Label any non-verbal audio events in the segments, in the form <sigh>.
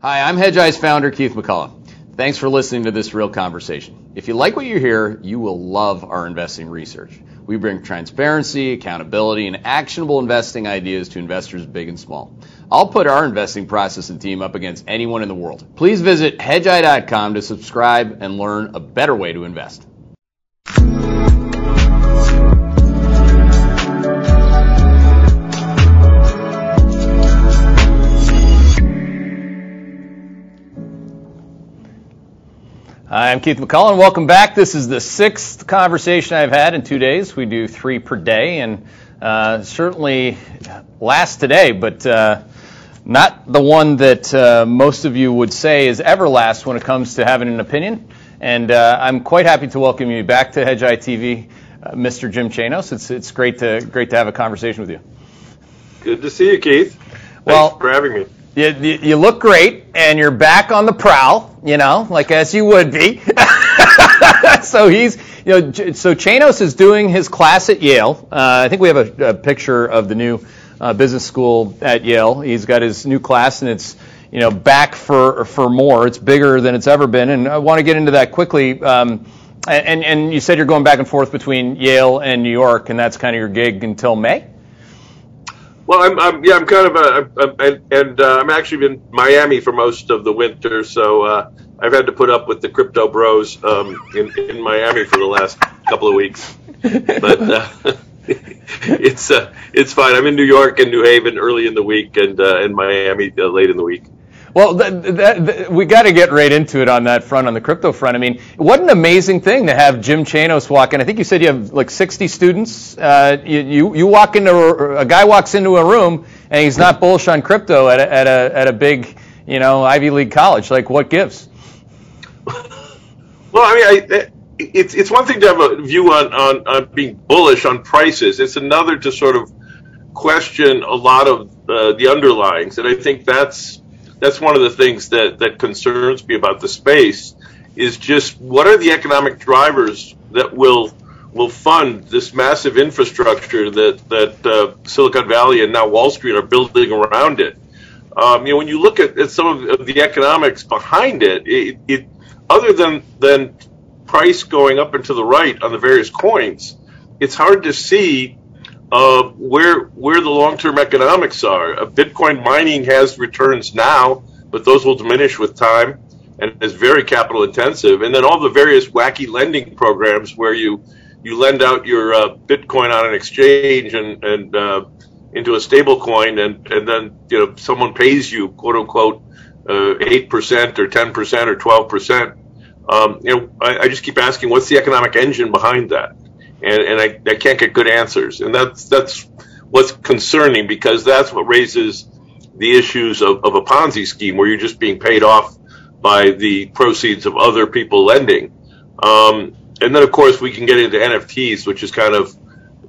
Hi, I'm Hedgeye's founder, Keith McCullough. Thanks for listening to this real conversation. If you like what you hear, you will love our investing research. We bring transparency, accountability, and actionable investing ideas to investors big and small. I'll put our investing process and team up against anyone in the world. Please visit hedgeye.com to subscribe and learn a better way to invest. Hi, I'm Keith McCullough, and welcome back. This is the sixth conversation I've had in two days. We do three per day, and uh, certainly last today, but uh, not the one that uh, most of you would say is ever last when it comes to having an opinion. And uh, I'm quite happy to welcome you back to Hedgeye TV, uh, Mr. Jim Chanos. It's it's great to great to have a conversation with you. Good to see you, Keith. Thanks Well- for having me. You, you, you look great, and you're back on the prowl. You know, like as you would be. <laughs> so he's, you know, so Chanos is doing his class at Yale. Uh, I think we have a, a picture of the new uh, business school at Yale. He's got his new class, and it's, you know, back for for more. It's bigger than it's ever been, and I want to get into that quickly. Um, and and you said you're going back and forth between Yale and New York, and that's kind of your gig until May. Well, I'm, I'm yeah, I'm kind of a, I'm, and, and uh, I'm actually in Miami for most of the winter, so uh, I've had to put up with the crypto bros um, in, in Miami for the last couple of weeks. But uh, <laughs> it's uh, it's fine. I'm in New York and New Haven early in the week, and uh, in Miami uh, late in the week. Well, that, that, that, we got to get right into it on that front, on the crypto front. I mean, what an amazing thing to have Jim Chanos walk in. I think you said you have like 60 students. Uh, you, you, you walk into a, guy walks into a room and he's not bullish on crypto at a, at a at a big you know Ivy League college. Like, what gives? Well, I mean, I, it's it's one thing to have a view on, on, on being bullish on prices. It's another to sort of question a lot of uh, the underlyings, and I think that's that's one of the things that that concerns me about the space is just what are the economic drivers that will will fund this massive infrastructure that that uh, Silicon Valley and now Wall Street are building around it. Um, you know, when you look at, at some of the economics behind it, it, it other than than price going up and to the right on the various coins, it's hard to see uh, where where the long term economics are. Uh, Bitcoin mining has returns now, but those will diminish with time, and is very capital intensive. And then all the various wacky lending programs where you you lend out your uh, Bitcoin on an exchange and and uh, into a stable coin, and and then you know someone pays you quote unquote uh, eight percent or ten percent or twelve percent. Um, you know, I, I just keep asking, what's the economic engine behind that? And, and I, I can't get good answers, and that's that's what's concerning because that's what raises the issues of, of a Ponzi scheme where you're just being paid off by the proceeds of other people lending. Um, and then, of course, we can get into NFTs, which is kind of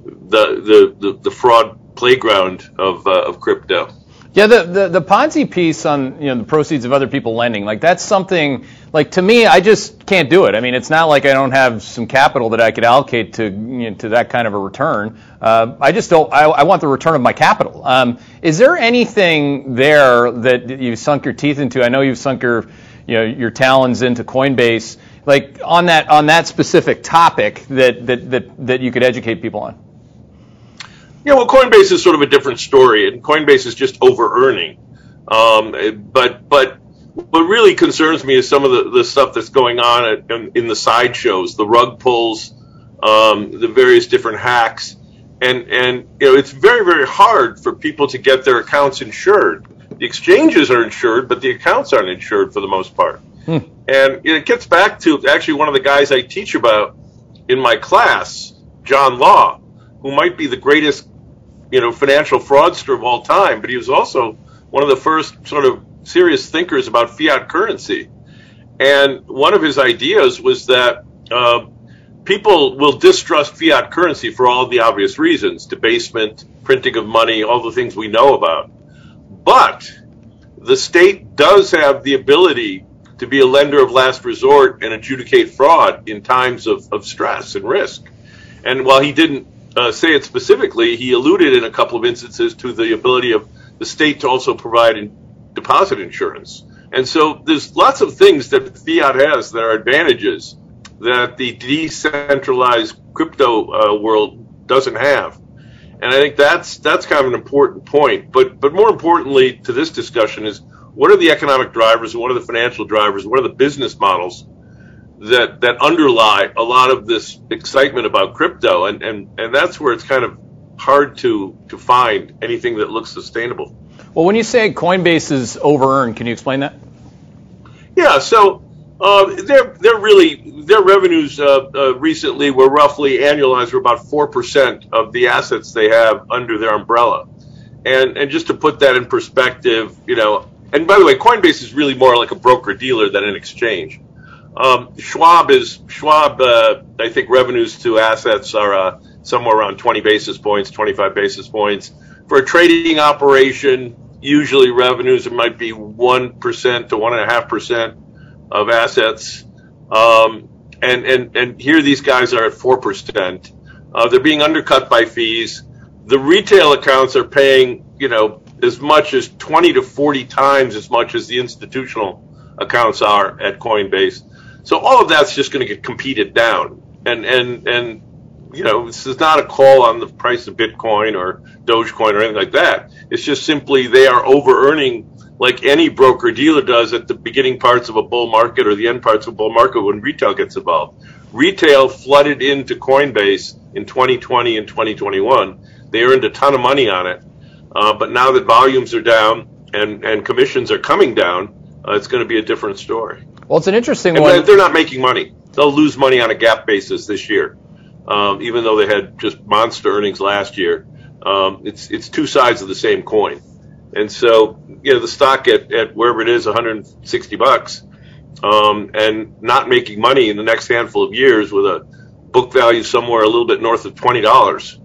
the the, the, the fraud playground of, uh, of crypto. Yeah, the, the the Ponzi piece on you know the proceeds of other people lending, like that's something like to me, I just can't do it. I mean, it's not like I don't have some capital that I could allocate to you know, to that kind of a return. Uh, I just don't. I, I want the return of my capital. Um, is there anything there that you've sunk your teeth into? I know you've sunk your you know your talons into Coinbase, like on that on that specific topic that that that, that you could educate people on. Yeah, well, Coinbase is sort of a different story, and Coinbase is just over earning. Um, but but what really concerns me is some of the, the stuff that's going on in, in the sideshows, the rug pulls, um, the various different hacks, and and you know it's very very hard for people to get their accounts insured. The exchanges are insured, but the accounts aren't insured for the most part. And it gets back to actually one of the guys I teach about in my class, John Law, who might be the greatest, you know, financial fraudster of all time, but he was also one of the first sort of serious thinkers about fiat currency. And one of his ideas was that uh, people will distrust fiat currency for all the obvious reasons debasement, printing of money, all the things we know about. But the state does have the ability to be a lender of last resort and adjudicate fraud in times of, of stress and risk. And while he didn't uh, say it specifically, he alluded in a couple of instances to the ability of the state to also provide in, deposit insurance And so there's lots of things that fiat has that are advantages that the decentralized crypto uh, world doesn't have. And I think that's that's kind of an important point. But but more importantly to this discussion is what are the economic drivers, what are the financial drivers, what are the business models that that underlie a lot of this excitement about crypto, and and and that's where it's kind of hard to to find anything that looks sustainable. Well, when you say Coinbase is over earned, can you explain that? Yeah, so uh, they're they're really their revenues uh, uh, recently were roughly annualized were about four percent of the assets they have under their umbrella, and and just to put that in perspective, you know, and by the way, Coinbase is really more like a broker dealer than an exchange. Um, Schwab is Schwab. Uh, I think revenues to assets are uh, somewhere around 20 basis points, 25 basis points. For a trading operation, usually revenues it might be one percent to one and a half percent of assets. Um, and and and here these guys are at four percent. Uh, they're being undercut by fees. The retail accounts are paying, you know, as much as 20 to 40 times as much as the institutional accounts are at Coinbase. So all of that's just going to get competed down. And, and, and, you know, this is not a call on the price of Bitcoin or Dogecoin or anything like that. It's just simply they are over earning like any broker dealer does at the beginning parts of a bull market or the end parts of a bull market when retail gets involved. Retail flooded into Coinbase in 2020 and 2021. They earned a ton of money on it. Uh, but now that volumes are down and, and commissions are coming down, uh, it's going to be a different story. Well, it's an interesting and one. They're not making money. They'll lose money on a GAAP basis this year, um, even though they had just monster earnings last year. Um, it's it's two sides of the same coin, and so you know the stock at, at wherever it is, 160 bucks, um, and not making money in the next handful of years with a book value somewhere a little bit north of twenty dollars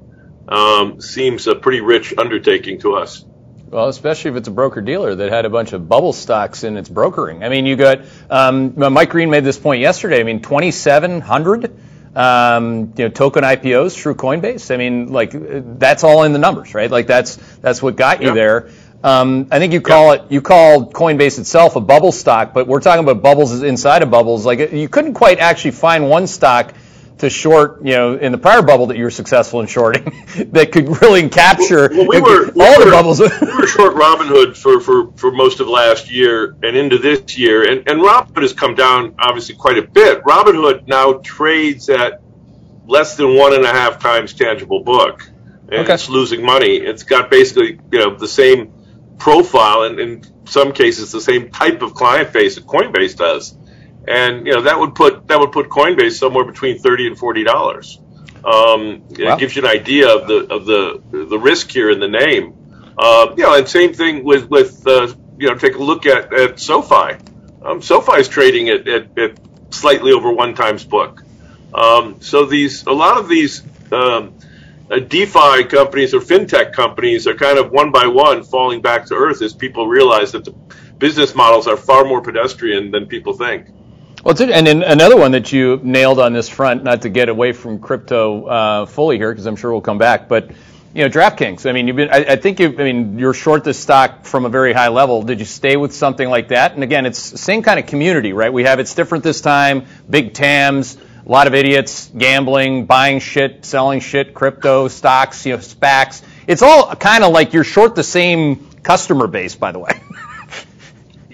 um, seems a pretty rich undertaking to us. Well, especially if it's a broker dealer that had a bunch of bubble stocks in its brokering. I mean, you got um, Mike Green made this point yesterday. I mean, 2,700 um, you know token IPOs through Coinbase. I mean, like that's all in the numbers, right? Like that's that's what got you there. Um, I think you call it you call Coinbase itself a bubble stock, but we're talking about bubbles inside of bubbles. Like you couldn't quite actually find one stock to short, you know, in the prior bubble that you were successful in shorting, <laughs> that could really capture well, we were, all we the bubbles. we were short Robinhood for, for, for most of last year and into this year, and, and Robinhood has come down obviously quite a bit. Robinhood now trades at less than one and a half times tangible book, and okay. it's losing money. It's got basically you know the same profile, and in some cases the same type of client base that Coinbase does and you know that would put that would put Coinbase somewhere between thirty and forty dollars. Um, It gives you an idea of the of the the risk here in the name. Uh, you know, and same thing with with uh, you know take a look at at SoFi. Um, SoFi is trading at, at, at, slightly over one times book. Um, so these a lot of these um, uh, DeFi companies or fintech companies are kind of one by one falling back to earth as people realize that the business models are far more pedestrian than people think. Well, and then another one that you nailed on this front, not to get away from crypto uh, fully here, because I'm sure we'll come back, but you know, DraftKings. I mean, you've been. I, I think you. I mean, you're short this stock from a very high level. Did you stay with something like that? And again, it's same kind of community, right? We have it's different this time. Big TAMs, a lot of idiots gambling, buying shit, selling shit, crypto stocks, you know, SPACs. It's all kind of like you're short the same customer base, by the way. <laughs>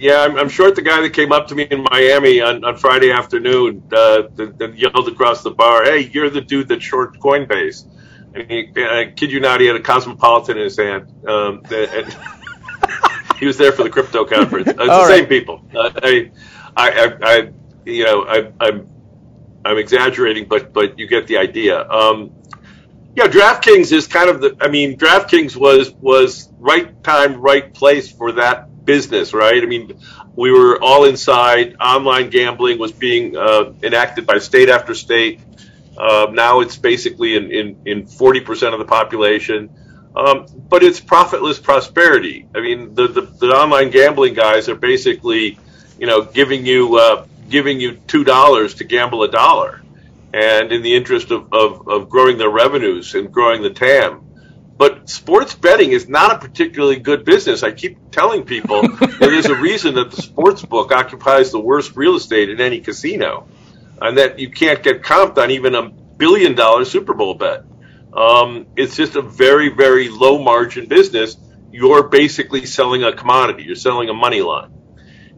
Yeah, I'm, I'm short the guy that came up to me in Miami on, on Friday afternoon uh, and yelled across the bar, "Hey, you're the dude that short Coinbase." And he, I kid you not, he had a Cosmopolitan in his hand. Um, and <laughs> he was there for the crypto conference. It's the right. same people. Uh, I, I, I, you know, I, I'm, I'm exaggerating, but but you get the idea. Um, yeah, DraftKings is kind of the. I mean, DraftKings was was right time, right place for that business, right? I mean, we were all inside. Online gambling was being uh, enacted by state after state. Uh, now it's basically in, in, in 40% of the population. Um, but it's profitless prosperity. I mean, the, the, the, online gambling guys are basically, you know, giving you uh, giving you two dollars to gamble a dollar, and in the interest of, of, of growing their revenues and growing the TAM, But sports betting is not a particularly good business. I keep telling people <laughs> there's a reason that the sports book occupies the worst real estate in any casino, and that you can't get comped on even a billion dollar Super Bowl bet. Um, it's just a very, very low margin business. You're basically selling a commodity. You're selling a money line.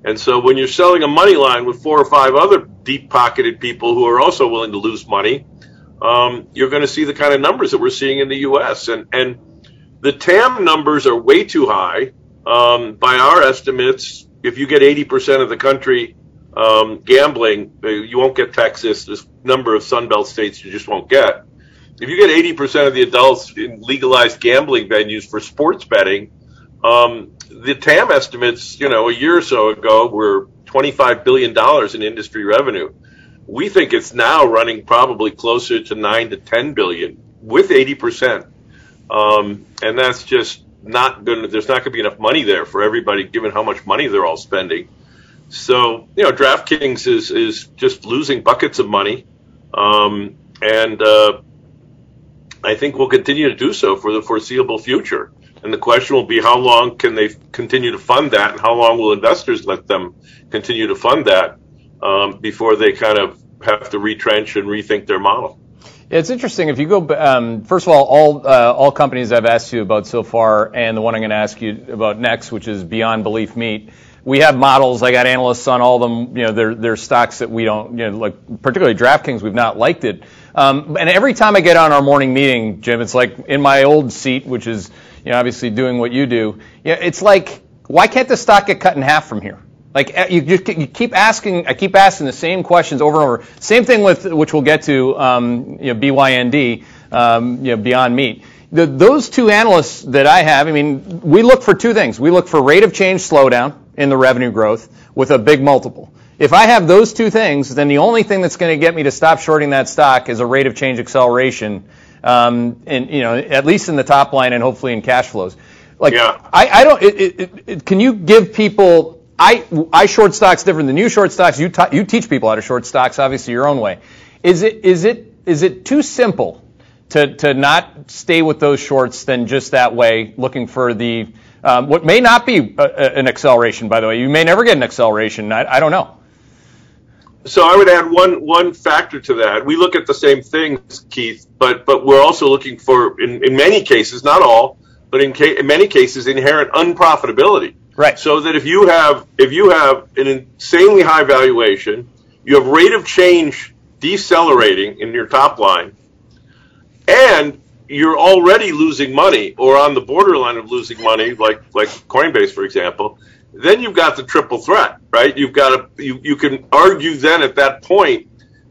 And so when you're selling a money line with four or five other deep pocketed people who are also willing to lose money, um, you're going to see the kind of numbers that we're seeing in the U.S. And, and the TAM numbers are way too high. Um, by our estimates, if you get 80% of the country um, gambling, uh, you won't get Texas. A number of Sunbelt states you just won't get. If you get 80% of the adults in legalized gambling venues for sports betting, um, the TAM estimates, you know, a year or so ago were $25 billion in industry revenue. We think it's now running probably closer to 9 to 10 billion with 80%. Um, and that's just not going to, there's not going to be enough money there for everybody given how much money they're all spending. So, you know, DraftKings is, is just losing buckets of money. Um, and, uh, I think we'll continue to do so for the foreseeable future. And the question will be how long can they continue to fund that, and how long will investors let them continue to fund that um, before they kind of have to retrench and rethink their model? It's interesting. If you go, um, first of all, all uh, all companies I've asked you about so far, and the one I'm going to ask you about next, which is Beyond Belief Meat. We have models. I got analysts on all of them. You know, they're, they're stocks that we don't, you know, like particularly DraftKings, we've not liked it. Um, and every time I get on our morning meeting, Jim, it's like in my old seat, which is you know, obviously doing what you do. Yeah, it's like, why can't the stock get cut in half from here? Like eh, you, just, you keep asking, I keep asking the same questions over and over. Same thing with which we'll get to, um, you know, BYND, um, you know, Beyond Meat. The, those two analysts that I have, I mean, we look for two things. We look for rate of change slowdown in the revenue growth with a big multiple. If I have those two things, then the only thing that's going to get me to stop shorting that stock is a rate of change acceleration um, and you know at least in the top line and hopefully in cash flows. Like yeah. I, I don't. It, it, it, can you give people? I I short stocks different than you short stocks. You ta- you teach people how to short stocks, obviously your own way. Is it is it is it too simple to to not stay with those shorts than just that way, looking for the um, what may not be a, a, an acceleration. By the way, you may never get an acceleration. I, I don't know. So I would add one one factor to that. We look at the same things, Keith, but but we're also looking for, in, in many cases, not all, but in, ca- in many cases, inherent unprofitability. Right. So that if you have if you have an insanely high valuation, you have rate of change decelerating in your top line, and you're already losing money or on the borderline of losing money, like like Coinbase, for example then you've got the triple threat, right? You've got to, you, you can argue then at that point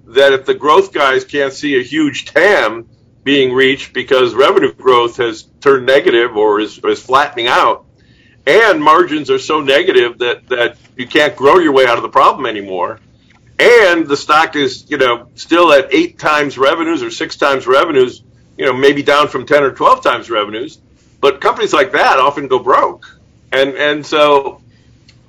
that if the growth guys can't see a huge TAM being reached because revenue growth has turned negative or is, is flattening out, and margins are so negative that, that you can't grow your way out of the problem anymore, and the stock is, you know, still at eight times revenues or six times revenues, you know, maybe down from 10 or 12 times revenues, but companies like that often go broke. And, and so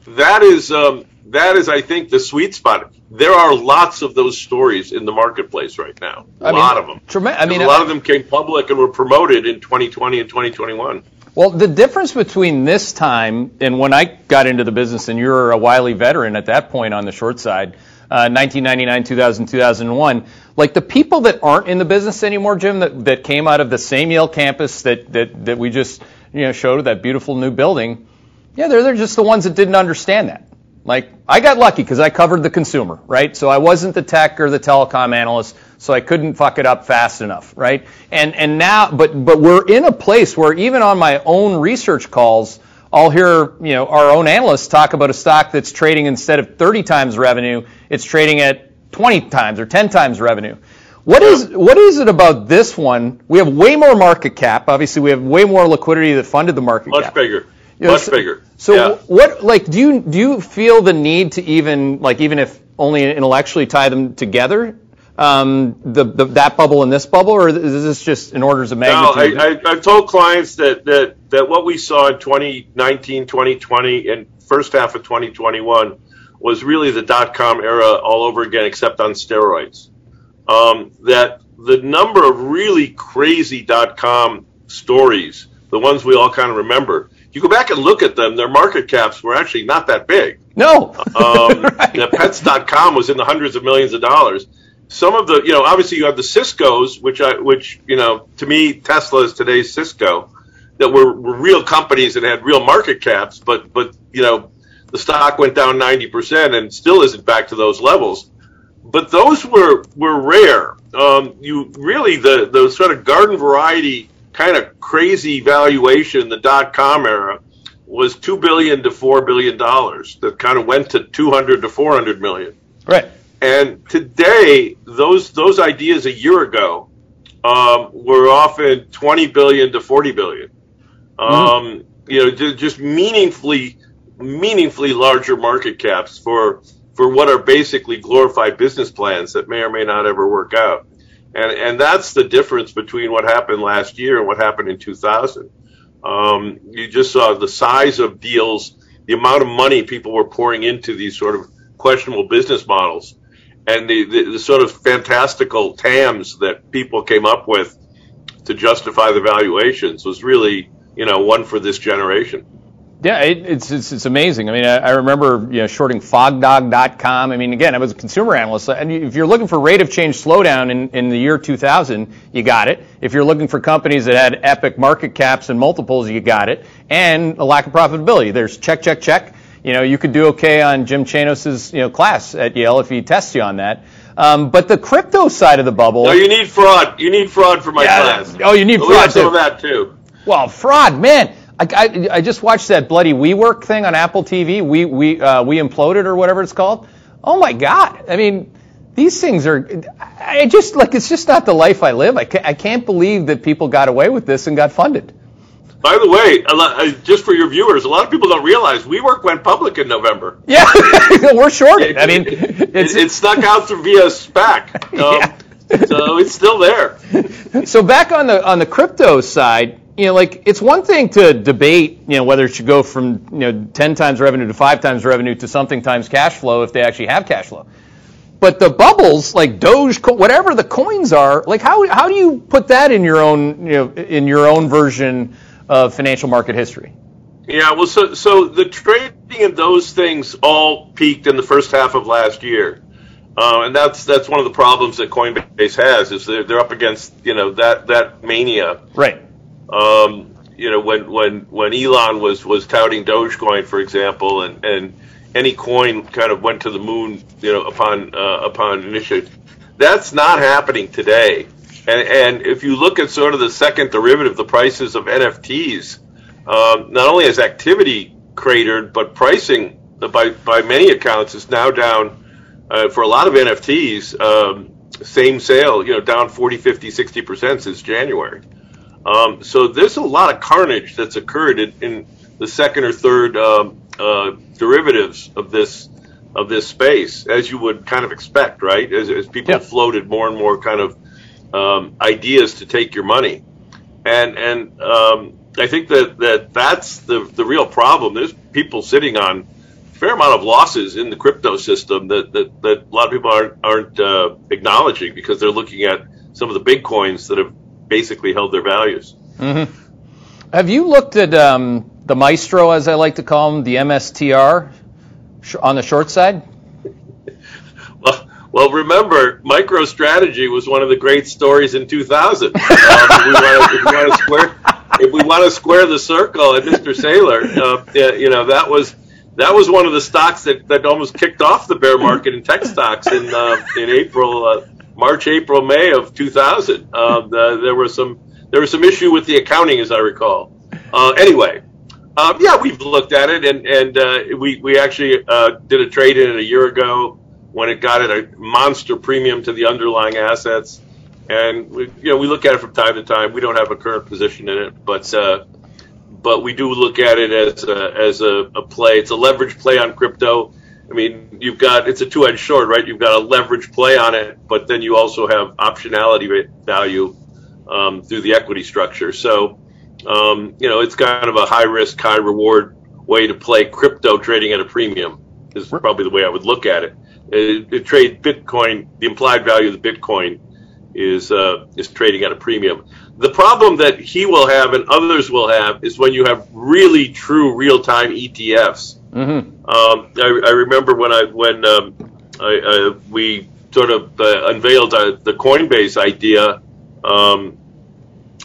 that is um, that is, I think, the sweet spot. There are lots of those stories in the marketplace right now. A I lot mean, of them. I mean, a lot of them came public and were promoted in 2020 and 2021. Well, the difference between this time and when I got into the business, and you're a wily veteran at that point on the short side, uh, 1999, 2000, 2001. Like the people that aren't in the business anymore, Jim, that, that came out of the same Yale campus that, that, that we just you know showed that beautiful new building yeah, they're, they're just the ones that didn't understand that. Like, I got lucky because I covered the consumer, right? So I wasn't the tech or the telecom analyst, so I couldn't fuck it up fast enough, right? And, and now, but, but we're in a place where even on my own research calls, I'll hear, you know, our own analysts talk about a stock that's trading instead of 30 times revenue, it's trading at 20 times or 10 times revenue. What is what is it about this one? We have way more market cap. Obviously, we have way more liquidity that funded the market Much cap. Much bigger. You know, Much so, bigger. So yeah. what like do you do you feel the need to even like even if only intellectually tie them together? Um, the, the, that bubble and this bubble, or is this just in orders of magnitude? No, I, I, I've told clients that, that, that what we saw in 2019, 2020, and first half of 2021 was really the dot com era all over again, except on steroids. Um, that the number of really crazy dot com stories, the ones we all kind of remember. You go back and look at them; their market caps were actually not that big. No, um, <laughs> right. Pets.com was in the hundreds of millions of dollars. Some of the, you know, obviously you have the Cisco's, which I, which you know, to me, Tesla is today's Cisco, that were, were real companies that had real market caps, but but you know, the stock went down ninety percent and still isn't back to those levels. But those were were rare. Um, you really the the sort of garden variety kind of crazy valuation, the dot com era, was two billion to four billion dollars. That kind of went to two hundred to four hundred million. Right. And today, those those ideas a year ago um, were often twenty billion to forty billion. Mm-hmm. Um, you know, just meaningfully meaningfully larger market caps for for what are basically glorified business plans that may or may not ever work out. And, and that's the difference between what happened last year and what happened in 2000. Um, you just saw the size of deals, the amount of money people were pouring into these sort of questionable business models, and the, the, the sort of fantastical TAMs that people came up with to justify the valuations was really, you know, one for this generation. Yeah, it, it's, it's, it's amazing. I mean, I, I, remember you know shorting Fogdog.com. I mean, again, I was a consumer analyst, and if you're looking for rate of change slowdown in, in the year 2000, you got it. If you're looking for companies that had epic market caps and multiples, you got it, and a lack of profitability. There's check, check, check. You know, you could do okay on Jim Chanos's you know class at Yale if he tests you on that. Um, but the crypto side of the bubble. No, you need fraud. You need fraud for my yeah, class. Oh, you need but fraud. We of that too. Well, fraud, man. I, I, I, just watched that bloody WeWork thing on Apple TV. We we uh, we imploded or whatever it's called. Oh my God! I mean, these things are. I just like it's just not the life I live. I can't, I can't believe that people got away with this and got funded. By the way, lot, uh, just for your viewers, a lot of people don't realize WeWork went public in November. Yeah, <laughs> we're shorted. I mean, it's, it, it snuck out through via SPAC, <laughs> um, yeah. so it's still there. So back on the on the crypto side, you know, like it's one thing to debate, you know, whether it should go from you know 10 times revenue to five times revenue to something times cash flow if they actually have cash flow. But the bubbles, like Doge, whatever the coins are, like how how do you put that in your own you know in your own version of financial market history? Yeah, well, so so the trading in those things all peaked in the first half of last year. Uh, and that's that's one of the problems that Coinbase has is they're, they're up against you know that that mania right um, you know, when when when Elon was was touting Dogecoin, for example, and and any coin kind of went to the moon, you know, upon uh, upon initiative. That's not happening today. And, and if you look at sort of the second derivative, the prices of NFTs, um, not only has activity cratered, but pricing by by many accounts is now down uh, for a lot of NFTs. Um, same sale, you know, down 40, 50, 60 percent since January. Um, so there's a lot of carnage that's occurred in, in the second or third um, uh, derivatives of this of this space, as you would kind of expect, right? As, as people yeah. floated more and more kind of um, ideas to take your money, and and um, I think that, that that's the the real problem. There's people sitting on a fair amount of losses in the crypto system that that, that a lot of people aren't aren't uh, acknowledging because they're looking at some of the big coins that have basically held their values. Mm-hmm. Have you looked at um, the Maestro, as I like to call them, the MSTR, on the short side? Well, remember, MicroStrategy was one of the great stories in 2000. um, if, we want to square, if we want to square the circle at Mr. Saylor, uh, you know that was that was one of the stocks that, that almost kicked off the bear market in tech stocks in uh, in April uh, March, April, May of 2000. Uh, the, there was some there was some issue with the accounting, as I recall. Uh, anyway, um, yeah, we've looked at it, and and uh, we we actually uh, did a trade in it a year ago when it got at a monster premium to the underlying assets. And we, you know, we look at it from time to time. We don't have a current position in it, but uh, but we do look at it as a, as a, a play. It's a leverage play on crypto I mean, you've got it's a two-edged sword, right? You've got a leverage play on it, but then you also have optionality value um, through the equity structure. So, um, you know, it's kind of a high-risk, high-reward way to play crypto trading at a premium. Is probably the way I would look at it. It trade Bitcoin, the implied value of the Bitcoin is uh, is trading at a premium. The problem that he will have and others will have is when you have really true real time ETFs. Mm-hmm. Um, I, I, remember when I when um, I, uh, we sort of uh, unveiled uh, the Coinbase idea um,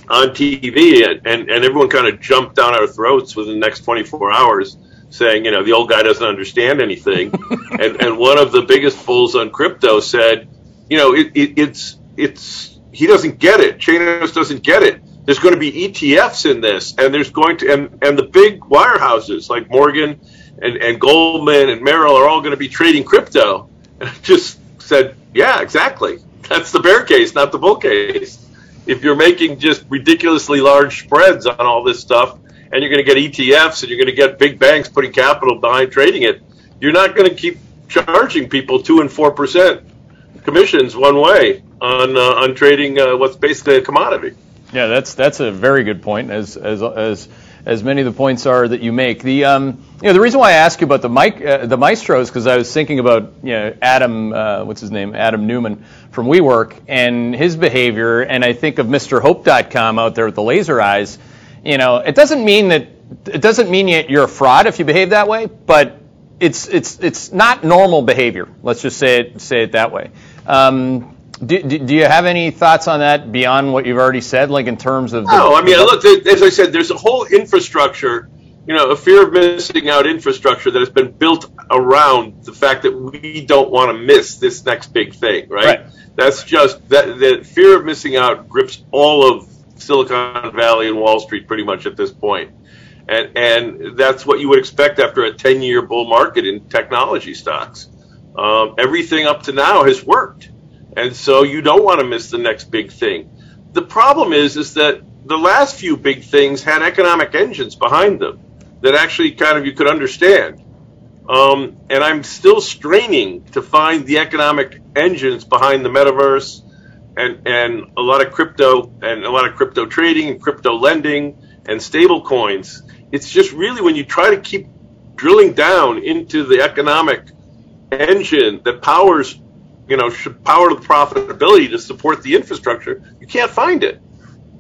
on TV, and, and, and everyone kind of jumped down our throats within the next 24 hours, saying, you know, the old guy doesn't understand anything. <laughs> and, and one of the biggest bulls on crypto said, you know, it, it, it's it's he doesn't get it. Chanos doesn't get it. There's going to be ETFs in this, and there's going to and, and the big wirehouses like Morgan and, and Goldman and Merrill are all going to be trading crypto. And I just said, yeah, exactly. That's the bear case, not the bull case. If you're making just ridiculously large spreads on all this stuff, and you're going to get ETFs and you're going to get big banks putting capital behind trading it, you're not going to keep charging people two and four percent commissions one way on uh, on trading uh, what's basically a commodity. Yeah, that's that's a very good point. As as as as many of the points are that you make. The um, you know the reason why I ask you about the mic uh, the maestros because I was thinking about you know Adam uh, what's his name Adam Neumann from WeWork and his behavior, and I think of MrHope.com out there with the laser eyes. You know, it doesn't mean that it doesn't mean you're a fraud if you behave that way, but it's it's it's not normal behavior. Let's just say it say it that way. Um, do, do, you have any thoughts on that beyond what you've already said, like in terms of? The, no, I mean, look, as I said, there's a whole infrastructure, you know, a fear of missing out infrastructure that has been built around the fact that we don't want to miss this next big thing, right? right. That's just that the fear of missing out grips all of Silicon Valley and Wall Street pretty much at this point. And, and that's what you would expect after a 10 year bull market in technology stocks. Um, everything up to now has worked and so you don't want to miss the next big thing. The problem is, is that the last few big things had economic engines behind them that actually kind of you could understand. Um, and I'm still straining to find the economic engines behind the metaverse and, and a lot of crypto and a lot of crypto trading and crypto lending and stable coins. It's just really when you try to keep drilling down into the economic engine that powers you know, should power the profitability to support the infrastructure, you can't find it.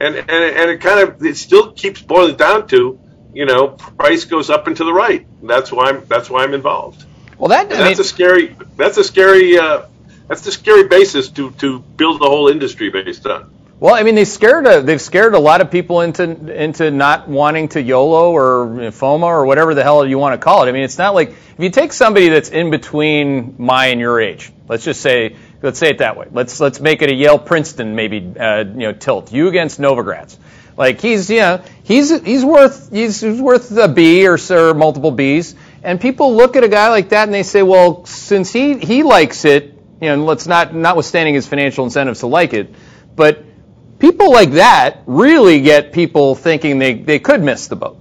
And, and, and it kind of, it still keeps boiling down to, you know, price goes up and to the right. That's why I'm, that's why I'm involved. Well, that, that's mean, a scary, that's a scary, uh, that's the scary basis to, to build the whole industry based on. Well, I mean, they scared a, they've scared a lot of people into into not wanting to YOLO or FOMO or whatever the hell you want to call it. I mean, it's not like if you take somebody that's in between my and your age, let's just say let's say it that way. Let's let's make it a Yale Princeton maybe uh, you know tilt. You against Novogratz. Like he's you know he's he's worth he's, he's worth a B or, or multiple Bs, and people look at a guy like that and they say, well, since he he likes it, you know, let's not notwithstanding his financial incentives to like it, but people like that really get people thinking they, they could miss the boat.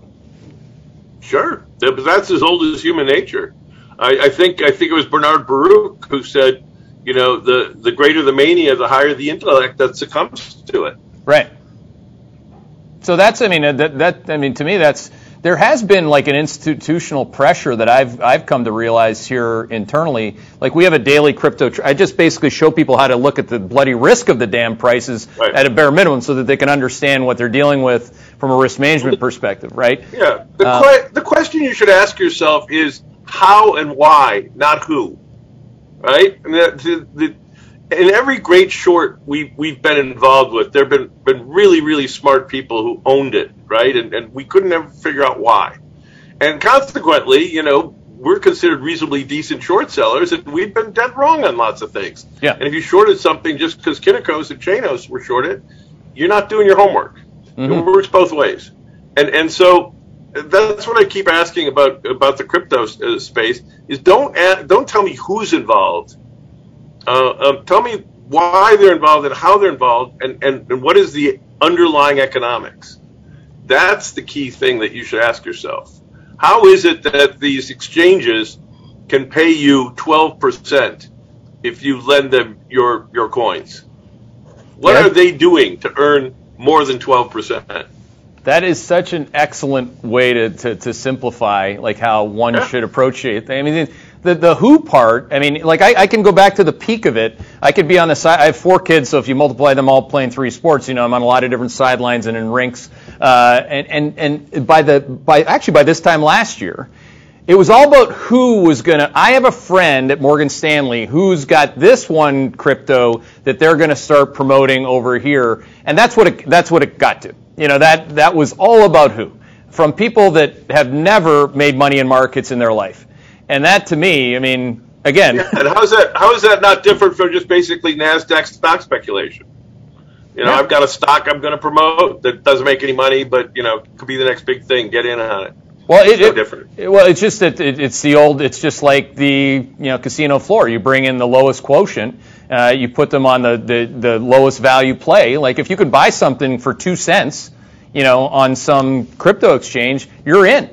Sure, but that's as old as human nature. I, I think I think it was Bernard Baruch who said, you know, the the greater the mania, the higher the intellect that succumbs to it. Right. So that's I mean uh, that that I mean to me that's there has been like an institutional pressure that I've I've come to realize here internally. Like we have a daily crypto. Tr- I just basically show people how to look at the bloody risk of the damn prices right. at a bare minimum, so that they can understand what they're dealing with from a risk management perspective, right? Yeah. The, um, que- the question you should ask yourself is how and why, not who, right? And the, the, the, in every great short we we've been involved with, there have been been really really smart people who owned it, right? And and we couldn't ever figure out why, and consequently, you know, we're considered reasonably decent short sellers, and we've been dead wrong on lots of things. Yeah. And if you shorted something just because Kynikos and Chanos were shorted, you're not doing your homework. Mm-hmm. It works both ways, and and so that's what I keep asking about about the crypto uh, space is don't add, don't tell me who's involved uh, um, tell me why they're involved and how they're involved and, and, and what is the underlying economics. That's the key thing that you should ask yourself. How is it that these exchanges can pay you 12% if you lend them your, your coins? What are they doing to earn more than 12%? That is such an excellent way to, to, to simplify like how one yeah. should approach it. I mean, the, the who part, I mean, like I, I, can go back to the peak of it I could be on the side. I have four kids, so if you multiply them all playing three sports, you know, I'm on a lot of different sidelines and in rinks. Uh, and, and and by the by actually by this time last year, it was all about who was going to. I have a friend at Morgan Stanley who's got this one crypto that they're going to start promoting over here, and that's what it, that's what it got to. You know that that was all about who, from people that have never made money in markets in their life, and that to me, I mean, again. Yeah, and how is that how is that not different from just basically Nasdaq stock speculation? You know, yeah. I've got a stock I'm going to promote that doesn't make any money, but you know, could be the next big thing. Get in on it. Well, it, it, different. It, well, it's just that it, it's the old. It's just like the you know casino floor. You bring in the lowest quotient. Uh, you put them on the, the the lowest value play. Like if you could buy something for two cents, you know, on some crypto exchange, you're in.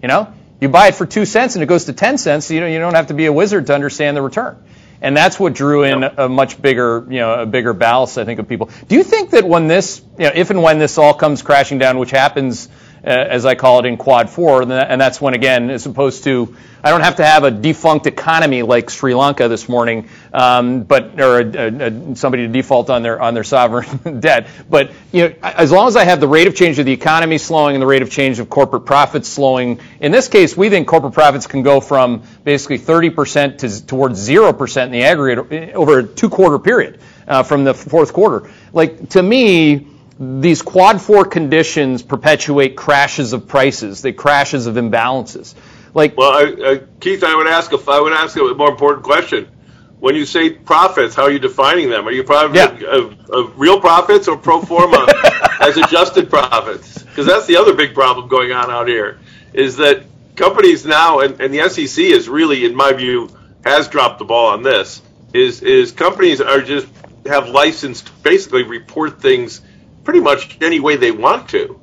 You know, you buy it for two cents and it goes to ten cents. You know, you don't have to be a wizard to understand the return. And that's what drew in a much bigger, you know, a bigger ballast, I think, of people. Do you think that when this, you know, if and when this all comes crashing down, which happens as I call it in Quad 4, and that's when, again, as opposed to, I don't have to have a defunct economy like Sri Lanka this morning, um, but or a, a, somebody to default on their on their sovereign <laughs> debt. But you know, as long as I have the rate of change of the economy slowing and the rate of change of corporate profits slowing, in this case, we think corporate profits can go from basically 30% to towards 0% in the aggregate over a two-quarter period uh, from the fourth quarter. Like to me these quad four conditions perpetuate crashes of prices, the crashes of imbalances. Like, well, I, Keith, I would ask if I would ask a more important question. When you say profits, how are you defining them? Are you profit, yeah. of, of real profits or pro forma <laughs> as adjusted profits? Because that's the other big problem going on out here. Is that companies now, and, and the SEC is really, in my view, has dropped the ball on this. Is is companies are just have licensed basically report things pretty much any way they want to,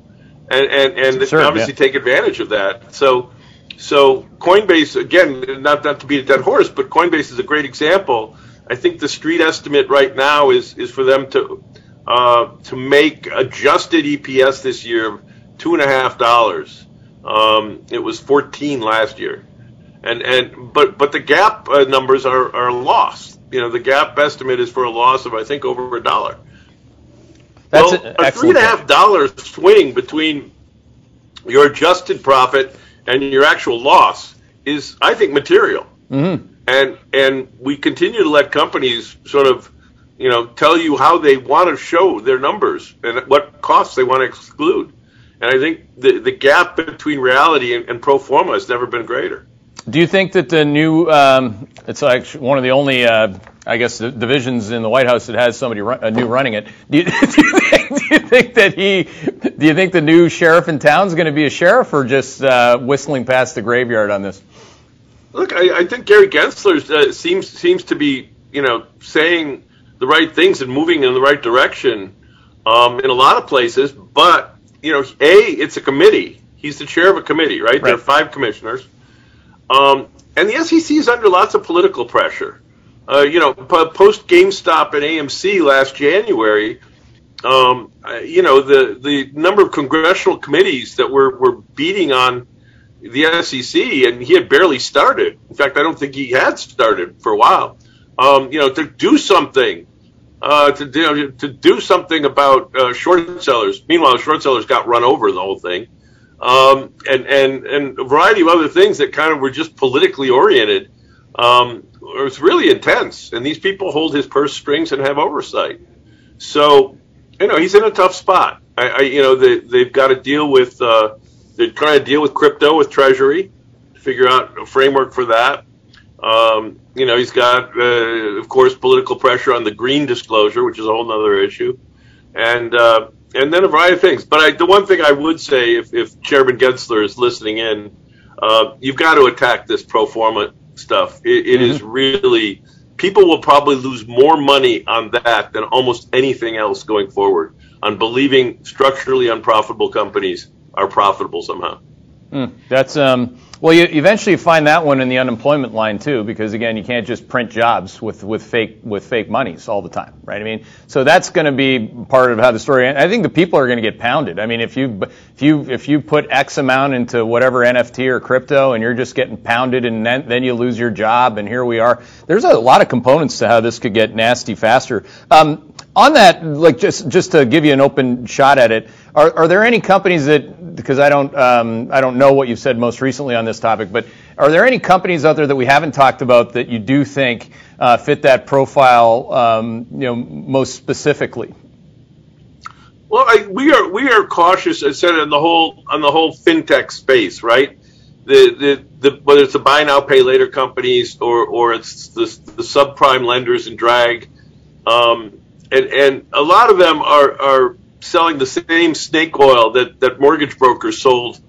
and and and sure, obviously yeah. take advantage of that. So so Coinbase again, not not to beat a dead horse, but Coinbase is a great example. I think the street estimate right now is is for them to uh, to make adjusted EPS this year two and a half dollars. Um, it was fourteen last year, and and but but the GAAP uh, numbers are are lost. You know, the GAAP estimate is for a loss of I think over a dollar. That's well, a three and a half dollar swing between your adjusted profit and your actual loss is, I think, material. Mm-hmm. And and we continue to let companies sort of, you know, tell you how they want to show their numbers and what costs they want to exclude. And I think the the gap between reality and, and pro forma has never been greater. Do you think that the new, um, it's like one of the only, uh, I guess, the divisions in the White House that has somebody run, uh, new running it? Do you, <laughs> do, you think, do you, think, that he, do you think the new sheriff in town is going to be a sheriff or just uh, whistling past the graveyard on this? Look, I, I think Gary Gensler uh, seems seems to be, you know, saying the right things and moving in the right direction um, in a lot of places. But you know, a it's a committee. He's the chair of a committee, right? right. There are five commissioners. Um, and the SEC is under lots of political pressure. Uh, you know, post GameStop and AMC last January, um, you know, the, the number of congressional committees that were, were beating on the SEC, and he had barely started. In fact, I don't think he had started for a while. Um, you know, to do something, uh, to do to do something about uh, short sellers. Meanwhile, short sellers got run over the whole thing um, and and and a variety of other things that kind of were just politically oriented. Um, it was really intense, and these people hold his purse strings and have oversight. So, you know, he's in a tough spot. I, I you know, they, they've got to deal with uh, they're trying to deal with crypto with Treasury, figure out a framework for that. Um, you know, he's got, uh, of course, political pressure on the green disclosure, which is a whole other issue, and uh, and then a variety of things. But I, the one thing I would say, if, if Chairman Gensler is listening in, uh, you've got to attack this pro forma stuff. It, it mm-hmm. is really people will probably lose more money on that than almost anything else going forward on believing structurally unprofitable companies are profitable somehow. Mm, that's um, Well, you eventually find that one in the unemployment line too, because again, you can't just print jobs with, with fake with fake monies all the time, right? I mean, so that's going to be part of how the story. I think the people are going to get pounded. I mean, if you if you if you put X amount into whatever NFT or crypto, and you're just getting pounded, and then, then you lose your job, and here we are. There's a lot of components to how this could get nasty faster. Um, on that, like just just to give you an open shot at it, are, are there any companies that because I don't um, I don't know what you've said most recently on this topic, but are there any companies out there that we haven't talked about that you do think uh, fit that profile, um, you know, most specifically? Well, I, we are we are cautious, I said, on the whole on the whole fintech space, right? The, the, the whether it's the buy now pay later companies or or it's the, the subprime lenders and drag. Um, and and a lot of them are are selling the same snake oil that that mortgage brokers sold,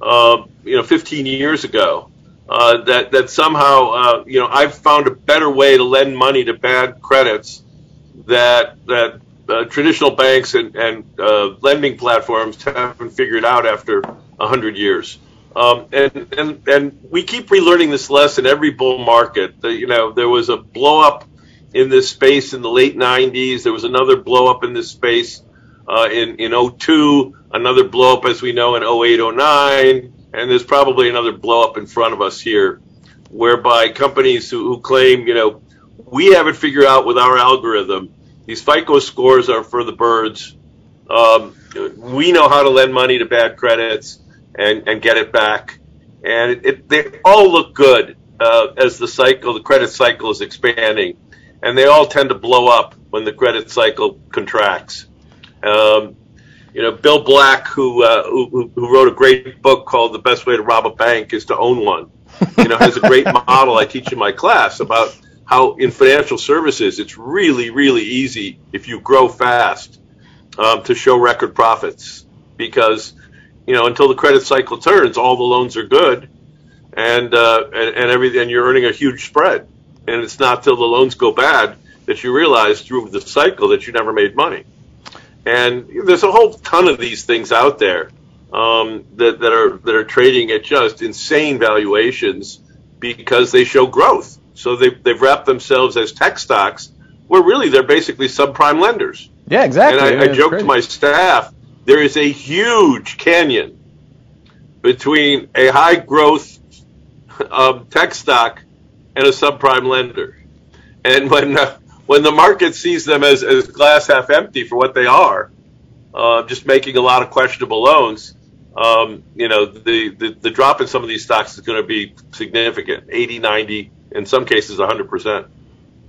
uh, you know, 15 years ago. Uh, that that somehow, uh, you know, I've found a better way to lend money to bad credits that that uh, traditional banks and, and uh, lending platforms haven't figured out after 100 years. Um, and, and, and we keep relearning this lesson every bull market. The, you know, there was a blow up in this space in the late 90s. There was another blow up in this space uh, in in 02, another blow up as we know in 08, 09, and there's probably another blow up in front of us here, whereby companies who, who claim you know we haven't figured out with our algorithm these FICO scores are for the birds. Um, we know how to lend money to bad credits and, and get it back, and it, it, they all look good uh, as the cycle, the credit cycle is expanding and they all tend to blow up when the credit cycle contracts. Um, you know, Bill Black, who, uh, who, who wrote a great book called "The Best Way to Rob a Bank Is to Own One," you know, has a great <laughs> model I teach in my class about how in financial services it's really, really easy if you grow fast um, to show record profits. Because you know until the credit cycle turns, all the loans are good, and uh, and, and everything, and you're earning a huge spread. And it's not till the loans go bad that you realize through the cycle that you never made money. And there's a whole ton of these things out there um, that, that are that are trading at just insane valuations because they show growth. So they've, they've wrapped themselves as tech stocks, where really they're basically subprime lenders. Yeah, exactly. And I, I joke to my staff, there is a huge canyon between a high growth um, tech stock and a subprime lender. And when uh, when the market sees them as, as glass half empty for what they are, uh, just making a lot of questionable loans, um, you know, the, the, the drop in some of these stocks is going to be significant 80, 90, in some cases 100%.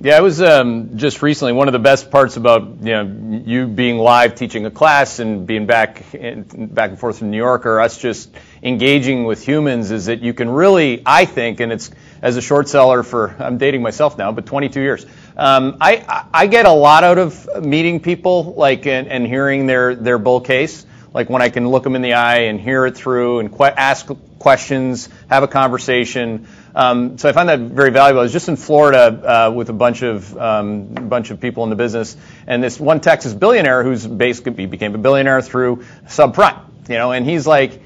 Yeah, it was um, just recently one of the best parts about you know you being live teaching a class and being back in, back and forth from New York or us just engaging with humans is that you can really I think and it's as a short seller for I'm dating myself now but 22 years um, I I get a lot out of meeting people like and, and hearing their their bull case like when I can look them in the eye and hear it through and que- ask questions, have a conversation. Um, so I find that very valuable. I was just in Florida uh, with a bunch of um, bunch of people in the business, and this one Texas billionaire who's basically became a billionaire through subprime, you know, and he's like,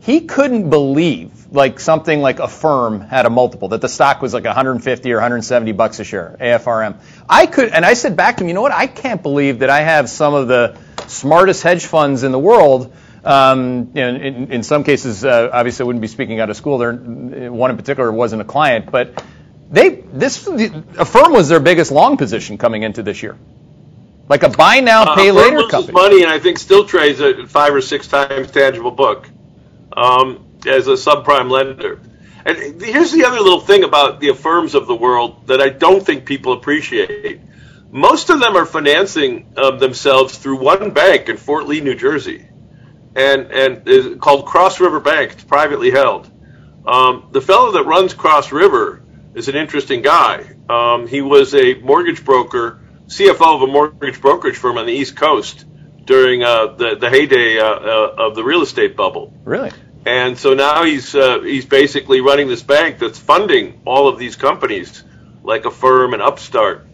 he couldn't believe like something like Affirm had a multiple that the stock was like 150 or 170 bucks a share, AFRM. I could, and I said back to him, you know what? I can't believe that I have some of the smartest hedge funds in the world. Um, you know, in, in, some cases, uh, obviously, I wouldn't be speaking out of school. There, one in particular wasn't a client, but they this Affirm was their biggest long position coming into this year, like a buy now, pay uh, later company. money, and I think still trades at five or six times tangible book um, as a subprime lender. And here's the other little thing about the Affirms of the world that I don't think people appreciate most of them are financing um, themselves through one bank in Fort Lee, New Jersey, and and is called Cross River Bank. It's privately held. Um, the fellow that runs Cross River is an interesting guy. Um, he was a mortgage broker, CFO of a mortgage brokerage firm on the East Coast during uh, the the heyday uh, uh, of the real estate bubble. Really. And so now he's uh, he's basically running this bank that's funding all of these companies, like Affirm and Upstart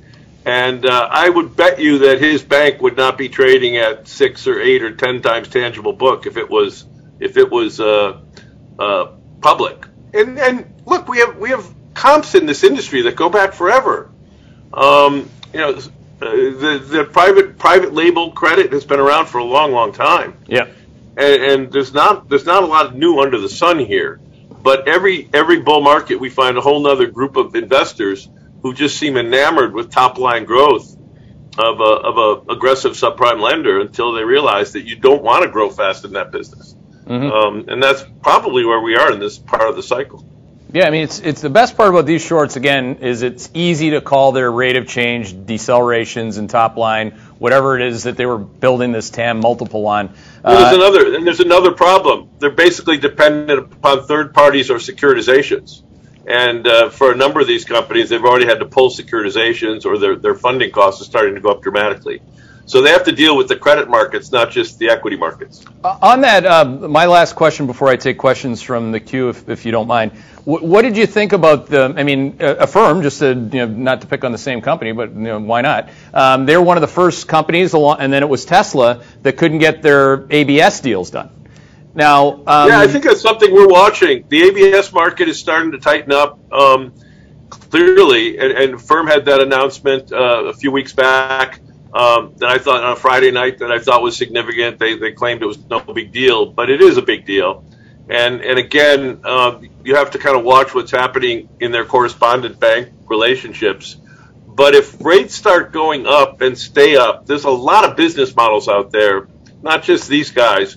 and uh, I would bet you that his bank would not be trading at six or eight or ten times tangible book if it was if it was uh, uh, public. and and look, we have we have comps in this industry that go back forever. Um, you know, uh, the the private private label credit has been around for a long, long time. Yeah. And, and there's not there's not a lot new under the sun here. But every every bull market, we find a whole other group of investors who just seem enamored with top line growth of a of a aggressive subprime lender until they realize that you don't want to grow fast in that business. Mm-hmm. Um, and that's probably where we are in this part of the cycle. Yeah, I mean, it's it's the best part about these shorts again is it's easy to call their rate of change decelerations and top line, whatever it is that they were building this TAM multiple on. Well, there's uh, another and there's another problem. They're basically dependent upon third parties or securitizations. And uh, for a number of these companies, they've already had to pull securitizations or their, their funding costs are starting to go up dramatically. So they have to deal with the credit markets, not just the equity markets. Uh, on that, uh, my last question before I take questions from the queue, if, if you don't mind. What did you think about the, I mean, Affirm, just to, you know, not to pick on the same company, but you know, why not? Um, they're one of the first companies, along, and then it was Tesla, that couldn't get their ABS deals done. Now, um, yeah, I think that's something we're watching. The ABS market is starting to tighten up um, clearly, and, and, Firm had that announcement uh, a few weeks back um, that I thought on a Friday night that I thought was significant. They, they claimed it was no big deal, but it is a big deal. And and again, uh, you have to kind of watch what's happening in their correspondent bank relationships. But if rates start going up and stay up, there's a lot of business models out there, not just these guys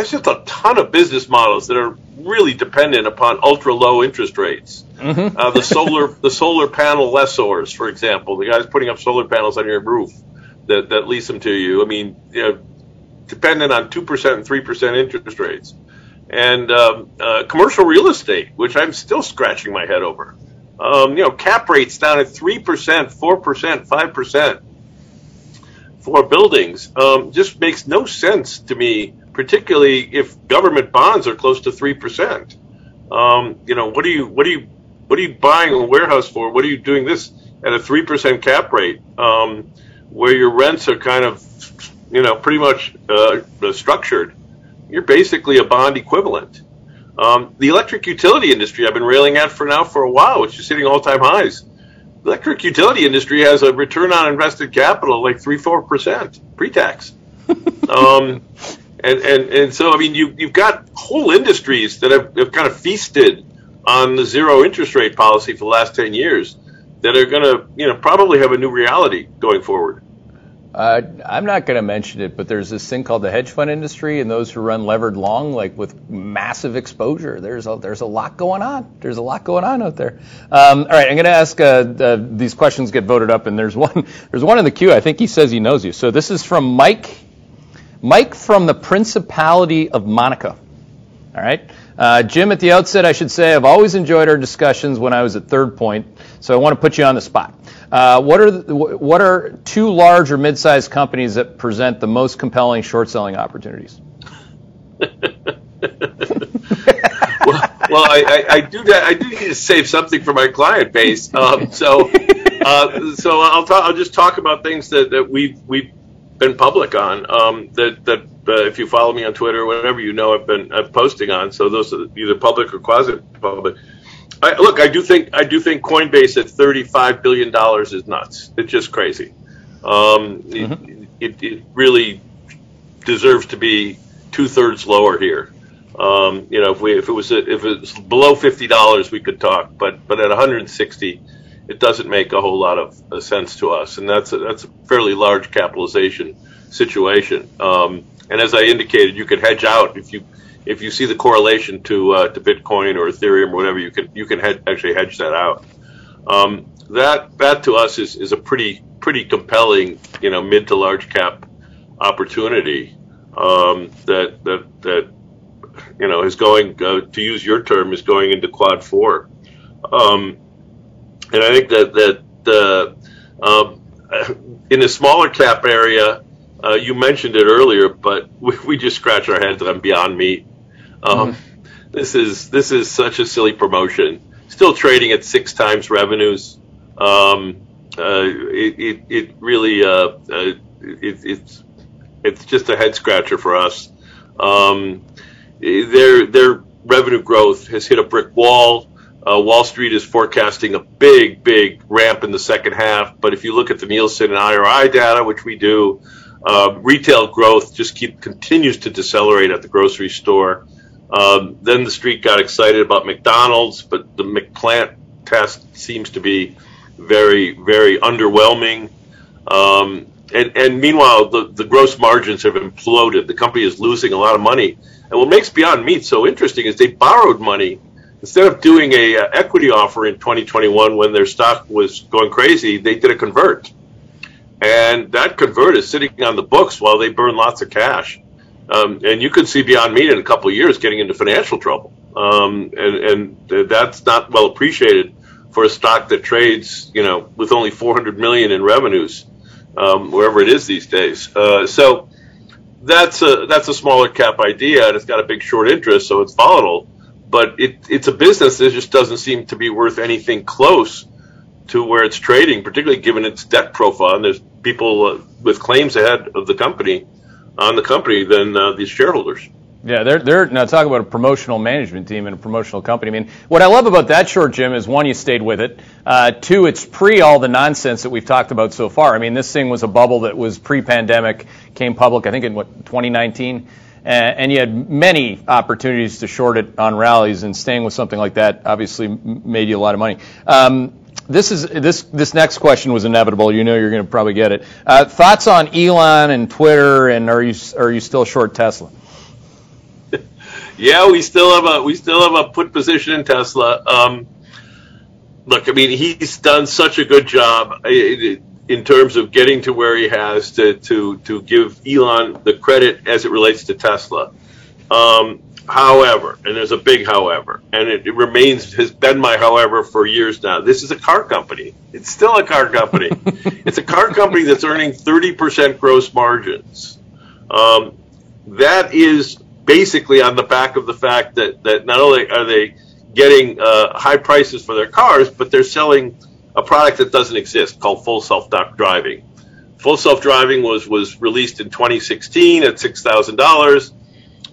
there's just a ton of business models that are really dependent upon ultra low interest rates. Mm-hmm. uh, the solar <laughs> the solar panel lessors, for example, the guys putting up solar panels on your roof that, that lease them to you. I mean, you know, dependent on two percent and three percent interest rates, and um, uh, commercial real estate, which I'm still scratching my head over. Um, you know, cap rates down at three percent, four percent, five percent for buildings um, just makes no sense to me particularly if government bonds are close to three percent. Um, you know, what are you what are you what are you buying a warehouse for? What are you doing this at a three percent cap rate, um, where your rents are kind of you know pretty much uh, structured? You're basically a bond equivalent. Um, the electric utility industry I've been railing at for now for a while, which is hitting all time highs. The electric utility industry has a return on invested capital like three four percent pre tax. <laughs> and, and, and so, I mean, you, you've got whole industries that have, have kind of feasted on the zero interest rate policy for the last 10 years that are going to, you know, probably have a new reality going forward. Uh, I'm not going to mention it, but there's this thing called the hedge fund industry, and those who run levered long, like with massive exposure. There's a there's a lot going on. There's a lot going on out there. Um, all right, I'm going to ask. Uh, uh, these questions get voted up, and there's one there's one in the queue. I think he says he knows you. So this is from Mike Mike from the Principality of Monaco. All right. Uh, Jim, at the outset, I should say I've always enjoyed our discussions when I was at Third Point, so I want to put you on the spot. Uh, what are the, what are two large or mid-sized companies that present the most compelling short selling opportunities? <laughs> <laughs> well, well I, I, I, do that. I do need to save something for my client base. Um, so, uh, so I'll talk, I'll just talk about things that, that we've we've been public on. Um, that that uh, if you follow me on Twitter or whatever, you know I've been I'm posting on. So those are either public or quasi public. I, look, I do think I do think Coinbase at 35 billion dollars is nuts. It's just crazy. Um, mm-hmm. it, it, really deserves to be two thirds lower here. Um, you know, if we if it was if it was below fifty dollars, we could talk. But but at 160, it doesn't make a whole lot of uh, sense to us, and that's a, that's a fairly large capitalization situation. Um, and as I indicated, you could hedge out if you if you see the correlation to uh, to Bitcoin or Ethereum or whatever, you can you can hedge, actually hedge that out. Um, that that to us is, is a pretty pretty compelling you know mid to large cap opportunity um, that that that you know is going uh, to use your term is going into quad four. Um, and I think that that the um, in the smaller cap area, uh, you mentioned it earlier, but <laughs> we, we, just scratch our heads on Beyond Meat. Um, mm-hmm. This is this is such a silly promotion. Still trading at six times revenues. Um, uh, it, it, it really uh, uh it, it's it's just a head scratcher for us. Um, they're they're revenue growth has hit a brick wall. Uh, Wall Street is forecasting a big, big ramp in the second half. But if you look at the Nielsen and IRI data, which we do, uh, retail growth just keep continues to decelerate at the grocery store. Um, then the street got excited about McDonald's, but the McPlant test seems to be very, very underwhelming. Um, and, and meanwhile, the, the gross margins have imploded. The company is losing a lot of money. And what makes Beyond Meat so interesting is they borrowed money instead of doing a uh, equity offer in 2021 when their stock was going crazy. They did a convert, and that convert is sitting on the books while they burn lots of cash. Um, and you could see Beyond Meat in a couple of years getting into financial trouble, um, and, and that's not well appreciated for a stock that trades, you know, with only 400 million in revenues, um, wherever it is these days. Uh, so that's a that's a smaller cap idea, and it's got a big short interest, so it's volatile. But it, it's a business that just doesn't seem to be worth anything close to where it's trading, particularly given its debt profile. And there's people uh, with claims ahead of the company on the company than uh, these shareholders. Yeah, they're they're now talk about a promotional management team and a promotional company. I mean, what I love about that short, Jim, is one, you stayed with it. Uh, two, it's pre all the nonsense that we've talked about so far. I mean, this thing was a bubble that was pre-pandemic, came public, I think in what 2019, and you had many opportunities to short it on rallies, and staying with something like that obviously made you a lot of money. Um, this is this this next question was inevitable. You know you're going to probably get it. Uh, thoughts on Elon and Twitter, and are you are you still short Tesla? <laughs> yeah, we still have a we still have a put position in Tesla. Um, look, I mean, he's done such a good job in terms of getting to where he has to to to give Elon the credit as it relates to Tesla. Um, however, and there's a big however, and it, it, remains has been my however for years now. This is a car company. It's still a car company. <laughs> it's a car company that's earning 30% gross margins. Um, that is basically on the back of the fact that, that not only are they getting uh, high prices for their cars, but they're selling a product that doesn't exist called full self driving. Full self driving was was released in 2016 at six thousand uh, dollars.